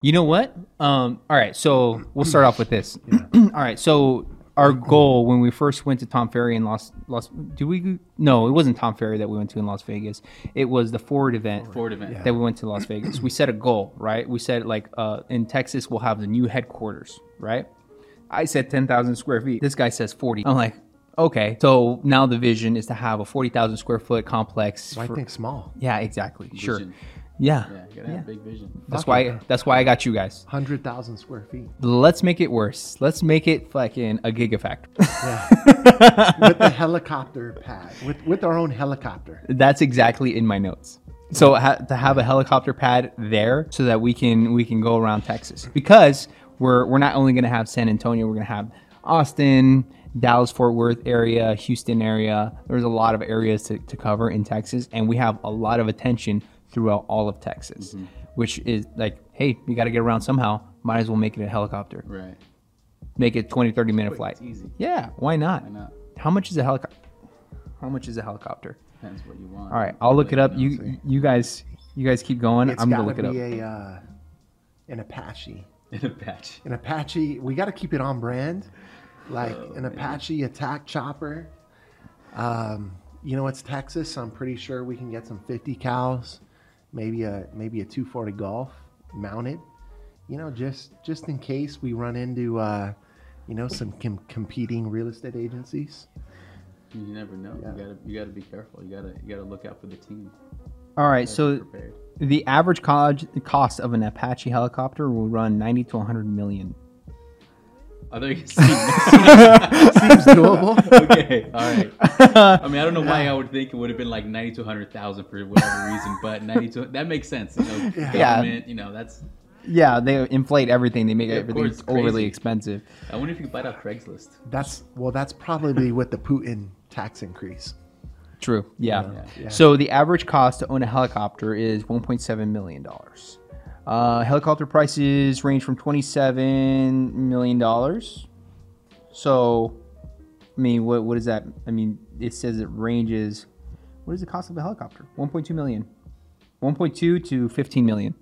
You know what? Um, all right, so we'll start off with this. all right, so our goal when we first went to Tom Ferry in Las Las, did we? No, it wasn't Tom Ferry that we went to in Las Vegas. It was the Ford event. Ford event. that we went to Las Vegas. We set a goal, right? We said like uh, in Texas we'll have the new headquarters, right? I said ten thousand square feet. This guy says forty. I'm like, okay. So now the vision is to have a forty thousand square foot complex. So I for- think small. yeah, exactly. Sure. Vision. Yeah. Yeah, you gotta have big vision. That's Fuck why. yeah. That's why I got you guys. Hundred thousand square feet. Let's make it worse. Let's make it fucking a gigafactory. Yeah. with the helicopter pad. With with our own helicopter. That's exactly in my notes. So ha- to have a helicopter pad there, so that we can we can go around Texas, because we're we're not only going to have San Antonio, we're going to have Austin, Dallas, Fort Worth area, Houston area. There's a lot of areas to, to cover in Texas, and we have a lot of attention throughout all of Texas, which is like, hey, you got to get around somehow. Might as well make it a helicopter. Right. Make it 20, 30 minute flight. Easy. Yeah, why not? Why not? How much is a helicopter? How much is a helicopter? Depends what you want. All right, I'll look it up. Let You you guys you guys keep going. It's I'm gonna gotta look it up. be a uh, an Apache. in a patch. An Apache. We got to keep it on brand. Like Oh, an Apache attack chopper. Um, you know, it's Texas. I'm pretty sure we can get some 50 cals, maybe a maybe a 240 Golf mounted. You know, just just in case we run into uh, you know some com- competing real estate agencies. You never know. Yeah. You gotta you gotta be careful. You gotta you gotta look out for the team. All right, so the average college cost of an Apache helicopter will run 90 to 100 million. I thought you said Seems doable. okay, all right. I mean, I don't know why I would think it would have been like ninety to hundred thousand for whatever reason, but ninety to that makes sense. You know, Yeah. government, you know, that's. Yeah, they inflate everything. They make Yeah, everything course, it's overly expensive. I wonder if you could buy it off Craigslist. That's well. That's probably with the Putin tax increase. True. Yeah. Yeah. Yeah. So the average cost to own a helicopter is 1.7 million dollars. Uh, helicopter prices range from 27 million dollars. So, I mean, what what is that? I mean, it says it ranges. What is the cost of a helicopter? 1.2 million. 1.2 to 15 million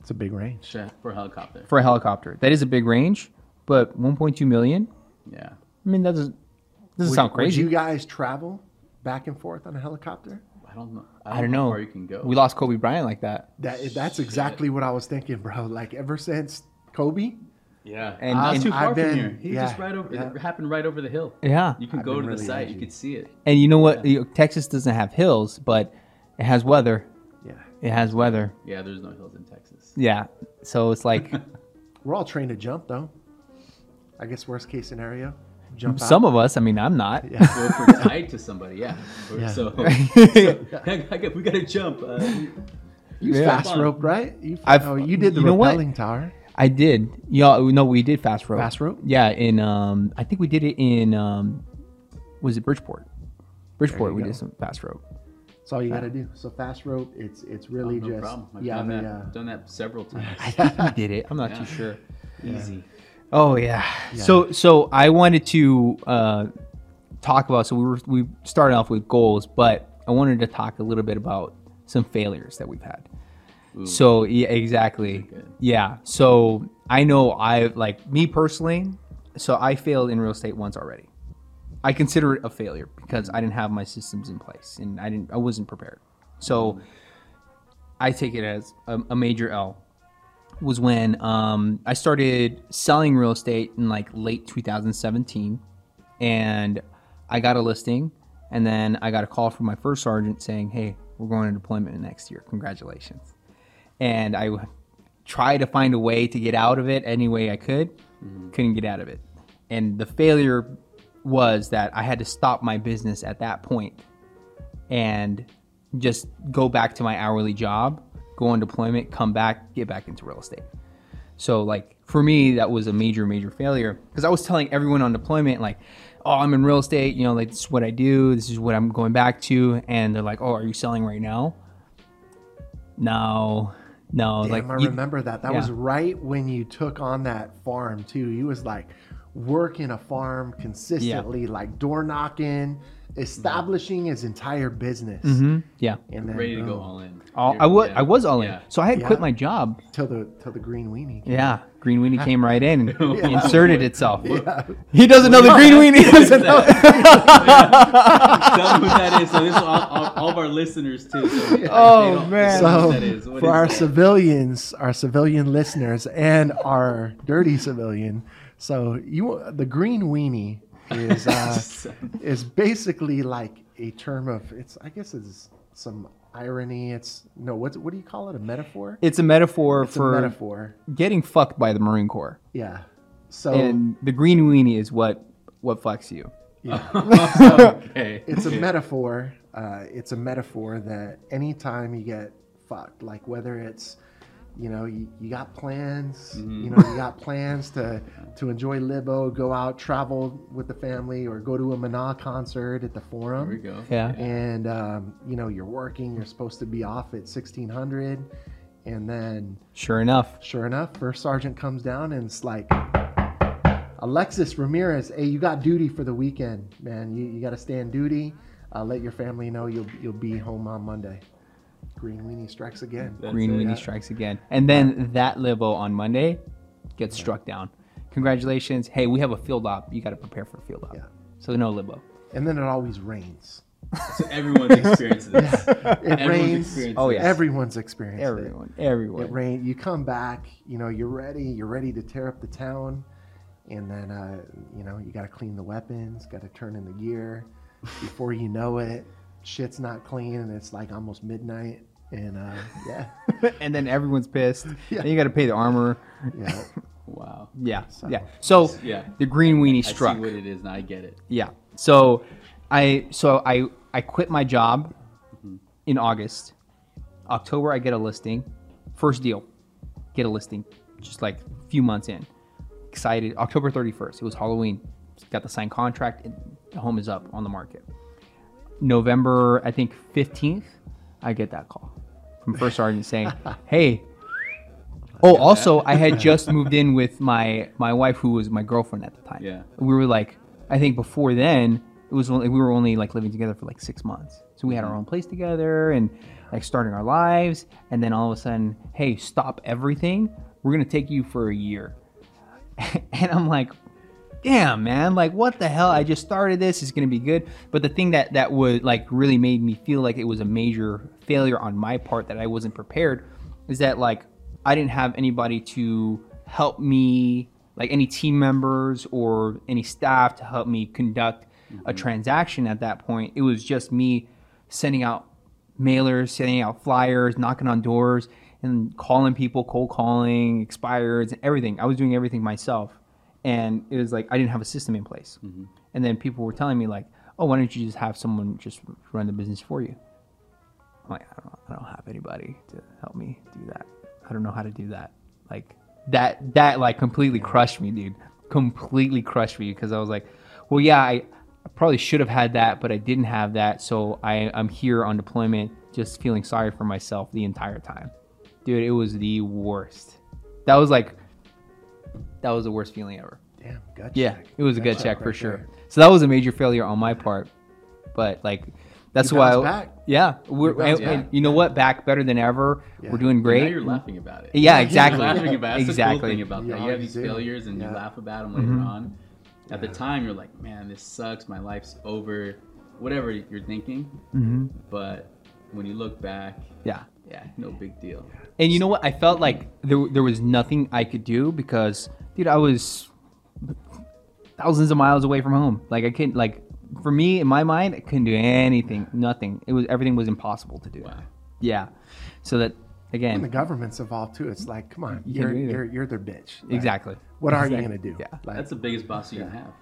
It's a big range. Sure, for a helicopter. for a helicopter. That is a big range, but 1.2 million. Yeah. I mean, that doesn't doesn't Would- sound Would crazy. you guys travel back and forth on a helicopter? I don't know. I don't know. how far you can go. We lost Kobe Bryant like that. That that's exactly what I was thinking, bro. Like ever since Kobe, yeah, And- ah, not and too far I've from been- here. He yeah, just right over. yeah. It happened right over the hill. Yeah. You can I've go been to the site. edgy. You can see it. And you know what? You Texas doesn't have hills, but it has weather. yeah, It has weather. Yeah, there's no hills in Texas. Yeah. So it's like we're all trained to jump though. I guess worst case scenario, jump out. some of us. I mean, I'm not. Yeah. Well, if we're tied to somebody, yeah. Yeah. So I got- we got to jump. Uh, You Yeah. fast rope, right? You, I've- oh, you did the you know what? rappelling tower. I did. Y'all know we did fast rope. Fast rope? Yeah. In um, I think we did it in um, was it Bridgeport? Bridgeport. We go. did some fast rope. That's all you got to do. So fast rope, it's it's really no just problem. I've yeah, done, the, that, uh, done that several times. I think we did it. I'm not Yeah. too sure. Easy. Oh yeah. Yeah. So so I wanted to uh, talk about. So we were we started off with goals, but I wanted to talk a little bit about some failures that we've had. Ooh. So yeah, exactly. Yeah. So I know I like me personally. So I failed in real estate once already. I consider it a failure because I didn't have my systems in place and I didn't. I wasn't prepared. So I take it as a, a major L. Was when um, I started selling real estate in like late 2017, and I got a listing, and then I got a call from my first sergeant saying, "Hey, we're going to deployment next year. Congratulations!" And I tried to find a way to get out of it any way I could, couldn't get out of it, and the failure was that I had to stop my business at that point and just go back to my hourly job, go on deployment, come back, get back into real estate. So like for me, that was a major, major failure because I was telling everyone on deployment like, "Oh, I'm in real estate. You know, like this is what I do. This is what I'm going back to." And they're like, "Oh, are you selling right now?" No, no. Damn, like I you- remember that. That yeah. was right when you took on that farm too. You was like, working a farm consistently, like door knocking, establishing his entire business, hmm Yeah. and then Ready to go all in. All, I was yeah. I was all in. Yeah. So I had quit my job. till the till the green weenie. came. Yeah. Green weenie came right in and Yeah. inserted itself. Yeah. He doesn't know the green weenie. What is doesn't know. that? Tell them who that is. So this is all, all, all of our listeners too. So Oh, man. if they don't know So that is. What for is our that? civilians, our civilian listeners, and our dirty civilian, so you the green weenie is uh, is basically like a term of it's I guess it's some irony. It's no what what do you call it? A metaphor? It's a metaphor It's for a metaphor. getting fucked by the Marine Corps. Yeah. So And the green weenie is what what fucks you. okay. it's a metaphor. Uh, it's a metaphor that anytime you get fucked, like whether it's, you know, you, you got plans, Mm-hmm. you know, you got plans to to enjoy Libo, go out, travel with the family, or go to a Mana concert at the Forum. There we Forum. go. Yeah. And um, you know, you're working. You're supposed to be off at 1600, and then Sure enough. sure enough, first sergeant comes down and it's like, Alexis Ramirez, hey, you got duty for the weekend, man. You, you got to stay on duty. Uh, let your family know you'll you'll be home on Monday. Green weenie strikes again. That's green it. weenie Yeah. strikes again. And then that libo on Monday gets struck down. Congratulations. Hey, we have a field op. You got to prepare for a field op. Yeah. So no libo. And then it always rains. So everyone's experienced this. It Everyone's rains. Oh, yeah. Everyone's experienced Everyone. it. Everyone. It rain. You come back. You know you're ready. You're ready to tear up the town, and then uh, you know you got to clean the weapons. Got to turn in the gear. Before you know it, shit's not clean, and it's like almost midnight. And uh, yeah, and then everyone's pissed. Yeah. Then you got to pay the armor. yeah. Wow. Yeah. So- yeah. So Yeah. the green weenie struck. I struck. see what it is and I get it. Yeah. So I so I I quit my job in August. October I get a listing. First deal. Get a listing just like a few months in. Excited. October 31st. It was Halloween. Got the signed contract. and The home is up on the market. November, I think 15th, I get that call from First Sergeant saying, "Hey, Oh, also, I had just moved in with my my wife, who was my girlfriend at the time. Yeah. we were like, I think before then, it was only, we were only like living together for like six months. So we had our own place together and like starting our lives. And then all of a sudden, hey, stop everything. We're gonna take you for a year. and I'm like, damn, man, like what the hell? I just started this. It's gonna be good. But the thing that that would like really made me feel like it was a major failure on my part that I wasn't prepared is that like I didn't have anybody to help me, like any team members or any staff to help me conduct a mm-hmm. transaction at that point. It was just me sending out mailers, sending out flyers, knocking on doors, and calling people, cold calling, expireds, and everything. I was doing everything myself. And it was like I didn't have a system in place. Mm-hmm. And then people were telling me like, "Oh, why don't you just have someone just run the business for you?" I'm like, I don't, I don't have anybody to help me do that. I don't know how to do that. Like that, that like completely crushed me, dude. Completely crushed me because I was like, well, yeah, I, I probably should have had that, but I didn't have that. So I, I'm here on deployment, just feeling sorry for myself the entire time, dude. It was the worst. That was like, that was the worst feeling ever. Damn, gut check. Yeah, check. it was a Gut good check check for right sure. there. So that was a major failure on my part, but like that's You why. I- back. Yeah, we're You bounced and- and you know what? Back better than ever. Yeah. We're doing Now great. you're laughing about it. Yeah, You're exactly. laughing about it. That's the cool Exactly. thing about You that. You have these do. failures and you laugh about them later Mm-hmm. on. At the time, you're like, man, this sucks. My life's over. Whatever you're thinking. hmm But when you look back, Yeah, yeah, no big deal. and you know what? I felt like there there was nothing I could do because, dude, I was thousands of miles away from home. Like I couldn't like for me in my mind, I couldn't do anything. Nothing. It was everything was impossible to do. Wow. Yeah. So that again. And the government's involved too. It's like, come on, You you're can't do either. you're, you're their bitch. Like, exactly. What are you gonna do? Yeah. Like, That's the biggest boss you can have.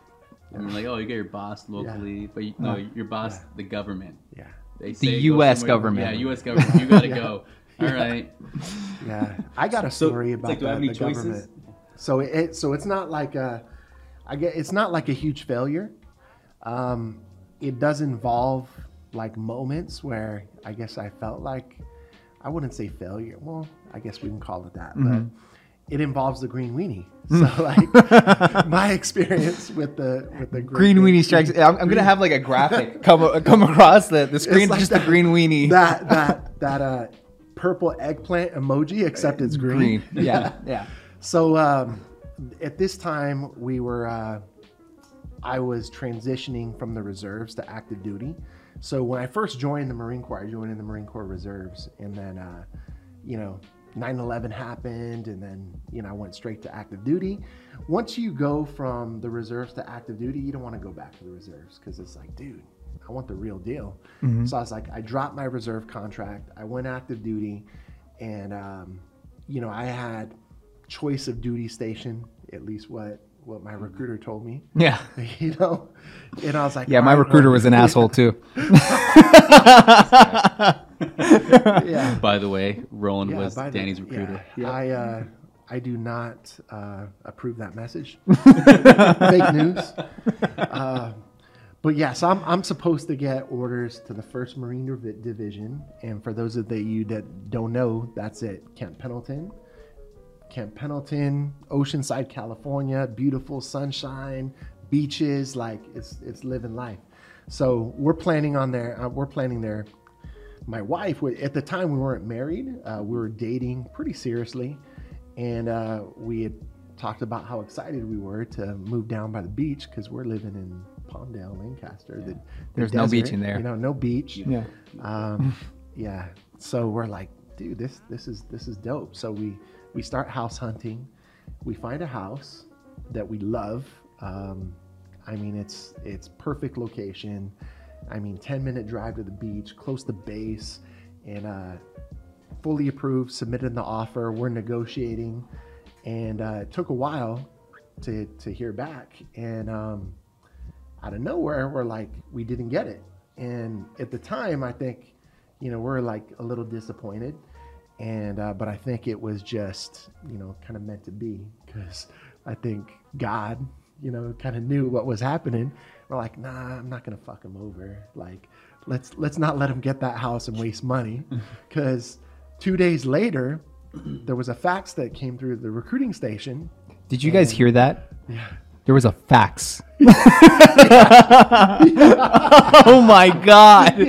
I mean, like, oh, you get your boss locally, but you, no, your boss, Yeah. the government. yeah, They The say go US government. Yeah, U.S. government. You gotta go. All right. yeah. I got a story it's about like, do I the, have any the choices? government. So it so it's not like a, I get it's not like a huge failure. Um, it does involve like moments where I guess I felt like I wouldn't say failure. Well, I guess we can call it that, Mm-hmm. but it involves the green weenie. So like my experience with the with the Green weenie strikes. I'm, I'm gonna have like a graphic come come across the, the screen. like just that- the green weenie. that that that uh purple eggplant emoji, except it's green. green. Yeah, yeah. So um, at this time, we were. Uh, I was transitioning from the reserves to active duty. So when I first joined the Marine Corps, I joined in the Marine Corps Reserves, and then, uh, you know, 9/11 happened, and then you know I went straight to active duty. Once you go from the reserves to active duty, you don't want to go back to the reserves because it's like, dude, I want the real deal. So I was like, I dropped my reserve contract. I went active duty, and um, you know I had choice of duty station, at least what what my recruiter told me. Yeah. You know, and I was like, Yeah, my "All right, recruiter was an asshole too. Yeah, By the way, Roland yeah, was by the- Danny's yeah, recruiter. I uh, I do not uh, approve that message. Fake news. Uh, but yes, I'm, I'm supposed to get orders to the First Marine Divi- Division, and for those of the, you that don't know, that's at Camp Pendleton. Camp Pendleton, Oceanside, California, beautiful sunshine, beaches, like it's it's living life. So we're planning on there. Uh, we're planning there. My wife, at the time we weren't married, uh, we were dating pretty seriously, and uh, we had talked about how excited we were to move down by the beach because we're living in Palmdale, Lancaster. The, the There's no beach in there. You know, no beach. Yeah. Um, yeah. So we're like, dude, this this is this is dope. So we we start house hunting. We find a house that we love. Um, I mean, it's it's perfect location. I mean, ten minute drive to the beach, close to base, and uh, fully approved. Submitted the offer. We're negotiating, and uh, it took a while to to hear back. And um, out of nowhere, we're like, we didn't get it. And at the time, I think, you know, we're like a little disappointed. And, uh, but I think it was just, you know, kind of meant to be because I think God, you know, kind of knew what was happening. We're like, nah, I'm not going to fuck him over. Like, let's, let's not let him get that house and waste money. Because two days later, there was a fax that came through the recruiting station. Did you guys hear that? Yeah. There was a fax. oh my god. It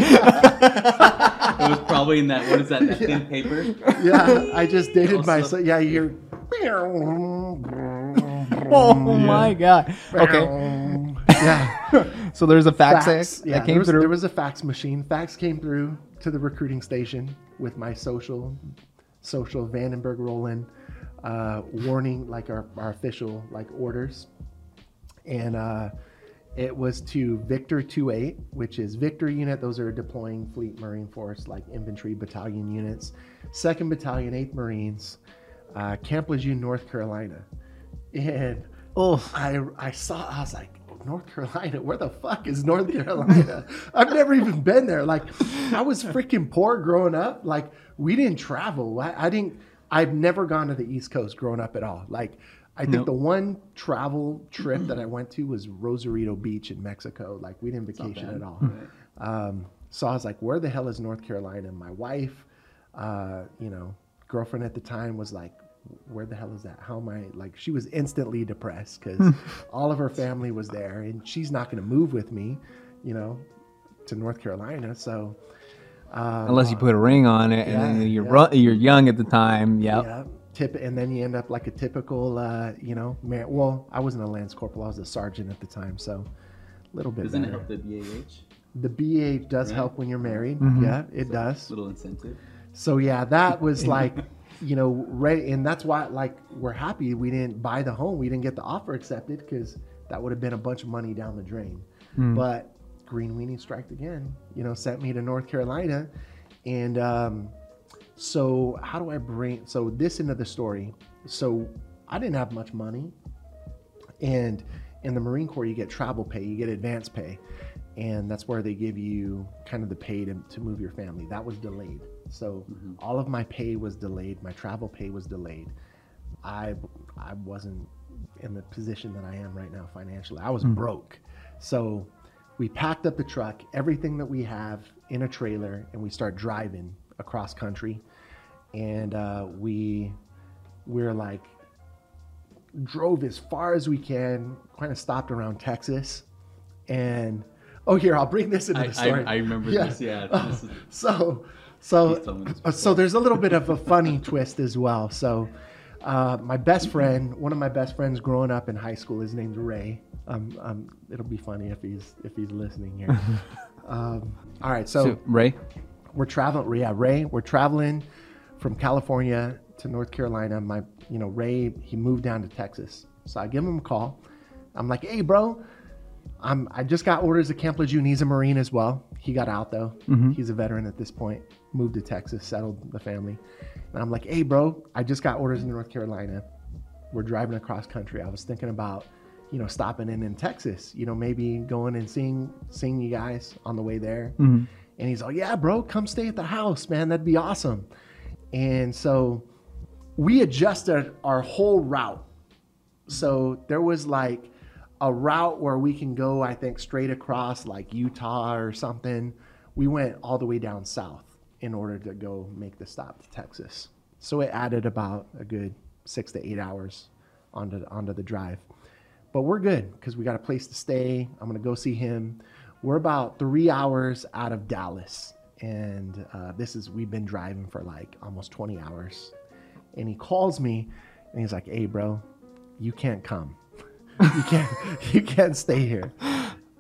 was probably in that what is that, that thin paper? yeah, I just dated Also- myself. Yeah, you hear. Oh my god. Okay. Yeah. So there's a fax, fax. that Yeah, came there was, through. there was a fax machine. Fax came through to the recruiting station with my social, social Vandenberg Roland uh, warning, like our, our official like orders, and uh, it was to Victor 28, which is Victor unit. Those are deploying Fleet Marine Force, like infantry battalion units. Second Battalion, 8th Marines, uh, Camp Lejeune, North Carolina, and oh. I I saw I was like North Carolina? Where the fuck is North Carolina? I've never even been there. Like I was freaking poor growing up. Like we didn't travel. I, I didn't I've never gone to the East Coast growing up at all. Like I think Nope. the one travel trip that I went to was Rosarito Beach in Mexico. Like we didn't vacation at all. Um, so I was like where the hell is North Carolina? My wife uh, you know girlfriend at the time was like where the hell is that? How am I like? She was instantly depressed because all of her family was there, and she's not going to move with me, you know, to North Carolina. So, um, Unless you put a ring on it, and Yeah, then you're yeah. ru- you're young at the time. Yep. yeah, tip, and then you end up like a typical, uh, you know, man. Well, I wasn't a lance corporal; I was a sergeant at the time, so a little bit Doesn't it help the BAH? The BA does Right. help when you're married. Mhm. Yeah, it does. Little incentive. So yeah, that was like, you know, right, and that's why like we're happy we didn't buy the home, we didn't get the offer accepted because that would have been a bunch of money down the drain. Mm. But Green Weenie striked again, you know, sent me to North Carolina, and um, so how do I bring so this into the story? So I didn't have much money, and in the Marine Corps you get travel pay, you get advance pay, and that's where they give you kind of the pay to, to move your family. That was delayed. So all of my pay was delayed. My travel pay was delayed. I I wasn't in the position that I am right now financially. I was broke. So we packed up the truck, everything that we have in a trailer, and we start driving across country. And uh, we we're like drove as far as we can, kind of stopped around Texas, and oh, here I'll bring this into the story. I, I remember Yeah. this. Yeah. This is, So, Please tell me so, uh, so there's a little bit of a funny twist as well. So, uh, my best friend, one of my best friends growing up in high school, is named Ray. Um, um, it'll be funny if he's if he's listening here. um, all right, so, So, Ray, we're traveling. Yeah, Ray, we're traveling from California to North Carolina. My, you know, Ray, he moved down to Texas, so I give him a call. I'm like, hey, bro, I'm I just got orders at Camp Lejeune. He's a Marine as well. He got out though. Mm-hmm. He's a veteran at this point. Moved to Texas, settled the family. And I'm like, hey, bro, I just got orders in North Carolina. We're driving across country. I was thinking about, you know, stopping in in Texas. You know, maybe going and seeing seeing you guys on the way there. Mm-hmm. And he's like, yeah, bro, come stay at the house, man. That'd be awesome. And so we adjusted our whole route. So there was like a route where we can go, I think, straight across like Utah or something. We went all the way down south in order to go make the stop to Texas. So it added about a good six to eight hours onto onto the drive. But we're good because we got a place to stay. I'm gonna go see him. We're about three hours out of Dallas, and uh, this is we've been driving for like almost 20 hours. And he calls me, and he's like, "Hey, bro, you can't come. You can't. You can't stay here."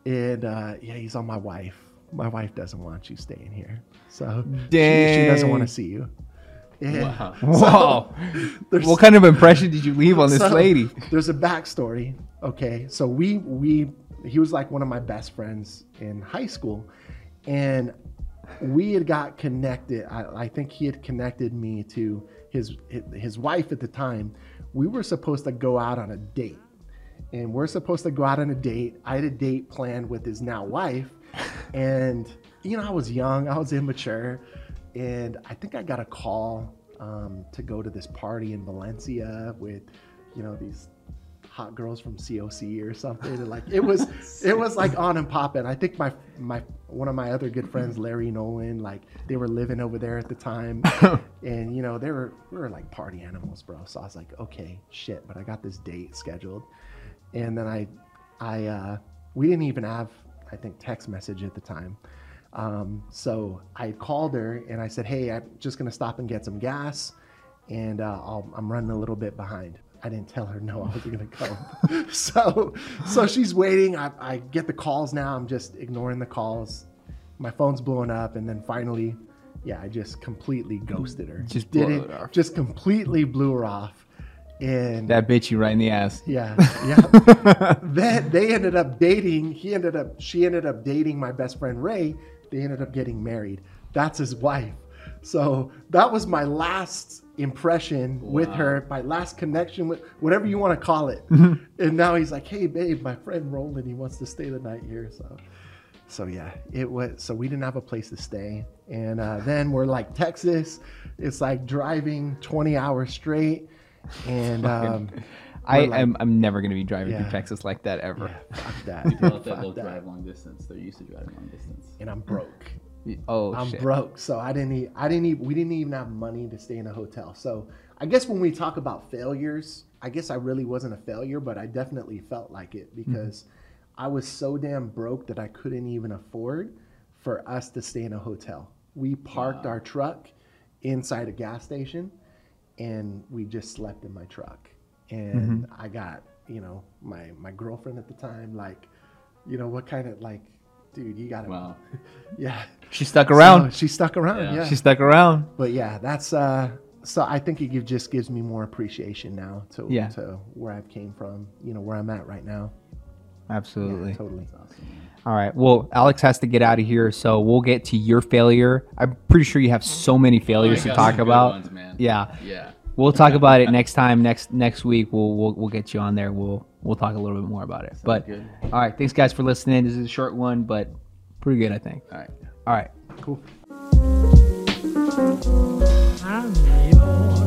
And uh, yeah, he's on my wife. My wife doesn't want you staying here, so she, she doesn't want to see you. And wow. Whoa. there's- what kind of impression did you leave on this so, lady? There's a backstory. Okay, so we we he was like one of my best friends in high school, and we had got connected. I, I think he had connected me to his his wife at the time. We were supposed to go out on a date, and we're supposed to go out on a date. I had a date planned with his now wife, and you know I was young, I was immature, and I think I got a call um, to go to this party in Valencia with, you know, these hot girls from COC or something. And like it was, it was like on and popping. I think my my one of my other good friends, Larry Nolan, like they were living over there at the time, and you know they were we were like party animals, bro. So I was like, okay, shit. But I got this date scheduled, and then I, I, uh, we didn't even have I think text message at the time. Um, so I called her and I said, "Hey, I'm just gonna stop and get some gas, and uh, I'll, I'm running a little bit behind." I didn't tell her no, I wasn't gonna come. so, so she's waiting. I, I get the calls now. I'm just ignoring the calls. My phone's blowing up, and then finally, yeah, I just completely ghosted her. Just did it. Just completely blew her off. And That bit you right in the ass. yeah, yeah. then they ended up dating. He ended up, she ended up dating my best friend Ray. They ended up getting married. That's his wife. So that was my last impression with her, my last connection with whatever you want to call it. and now he's like, "Hey, babe, my friend Roland, he wants to stay the night here." So, so yeah, it was. So we didn't have a place to stay, and uh, then we're like Texas. It's like driving 20 hours straight, and um, I like, am I'm never gonna be driving Yeah. through Texas like that ever. Yeah, fuck that. People dude, out there will that. drive long distance. They're used to driving long distance. And I'm broke. Oh I'm shit. broke, so I didn't. e I didn't. Even, we didn't even have money to stay in a hotel. So I guess when we talk about failures, I guess I really wasn't a failure, but I definitely felt like it because I was so damn broke that I couldn't even afford for us to stay in a hotel. We parked our truck inside a gas station, and we just slept in my truck. And I got, you know, my my girlfriend at the time, like, you know, what kind of like, dude, you gotta, Wow. yeah. She stuck around. So she stuck around, Yeah. yeah. She stuck around. But yeah, that's uh so I think it give, just gives me more appreciation now to Yeah. to where I've came from, you know, where I'm at right now. Absolutely. Yeah, totally. Awesome. All right. Well, Alex has to get out of here, so we'll get to your failure. I'm pretty sure you have so many failures Oh, to talk about. ones, man. Yeah. Yeah. We'll talk about it next time. Next next week, we'll we'll, we'll get you on there. We'll we'll talk a little bit more about it. but good. all right, thanks guys for listening. This is a short one, but pretty good, I think. All right. All right. Cool. I don't know.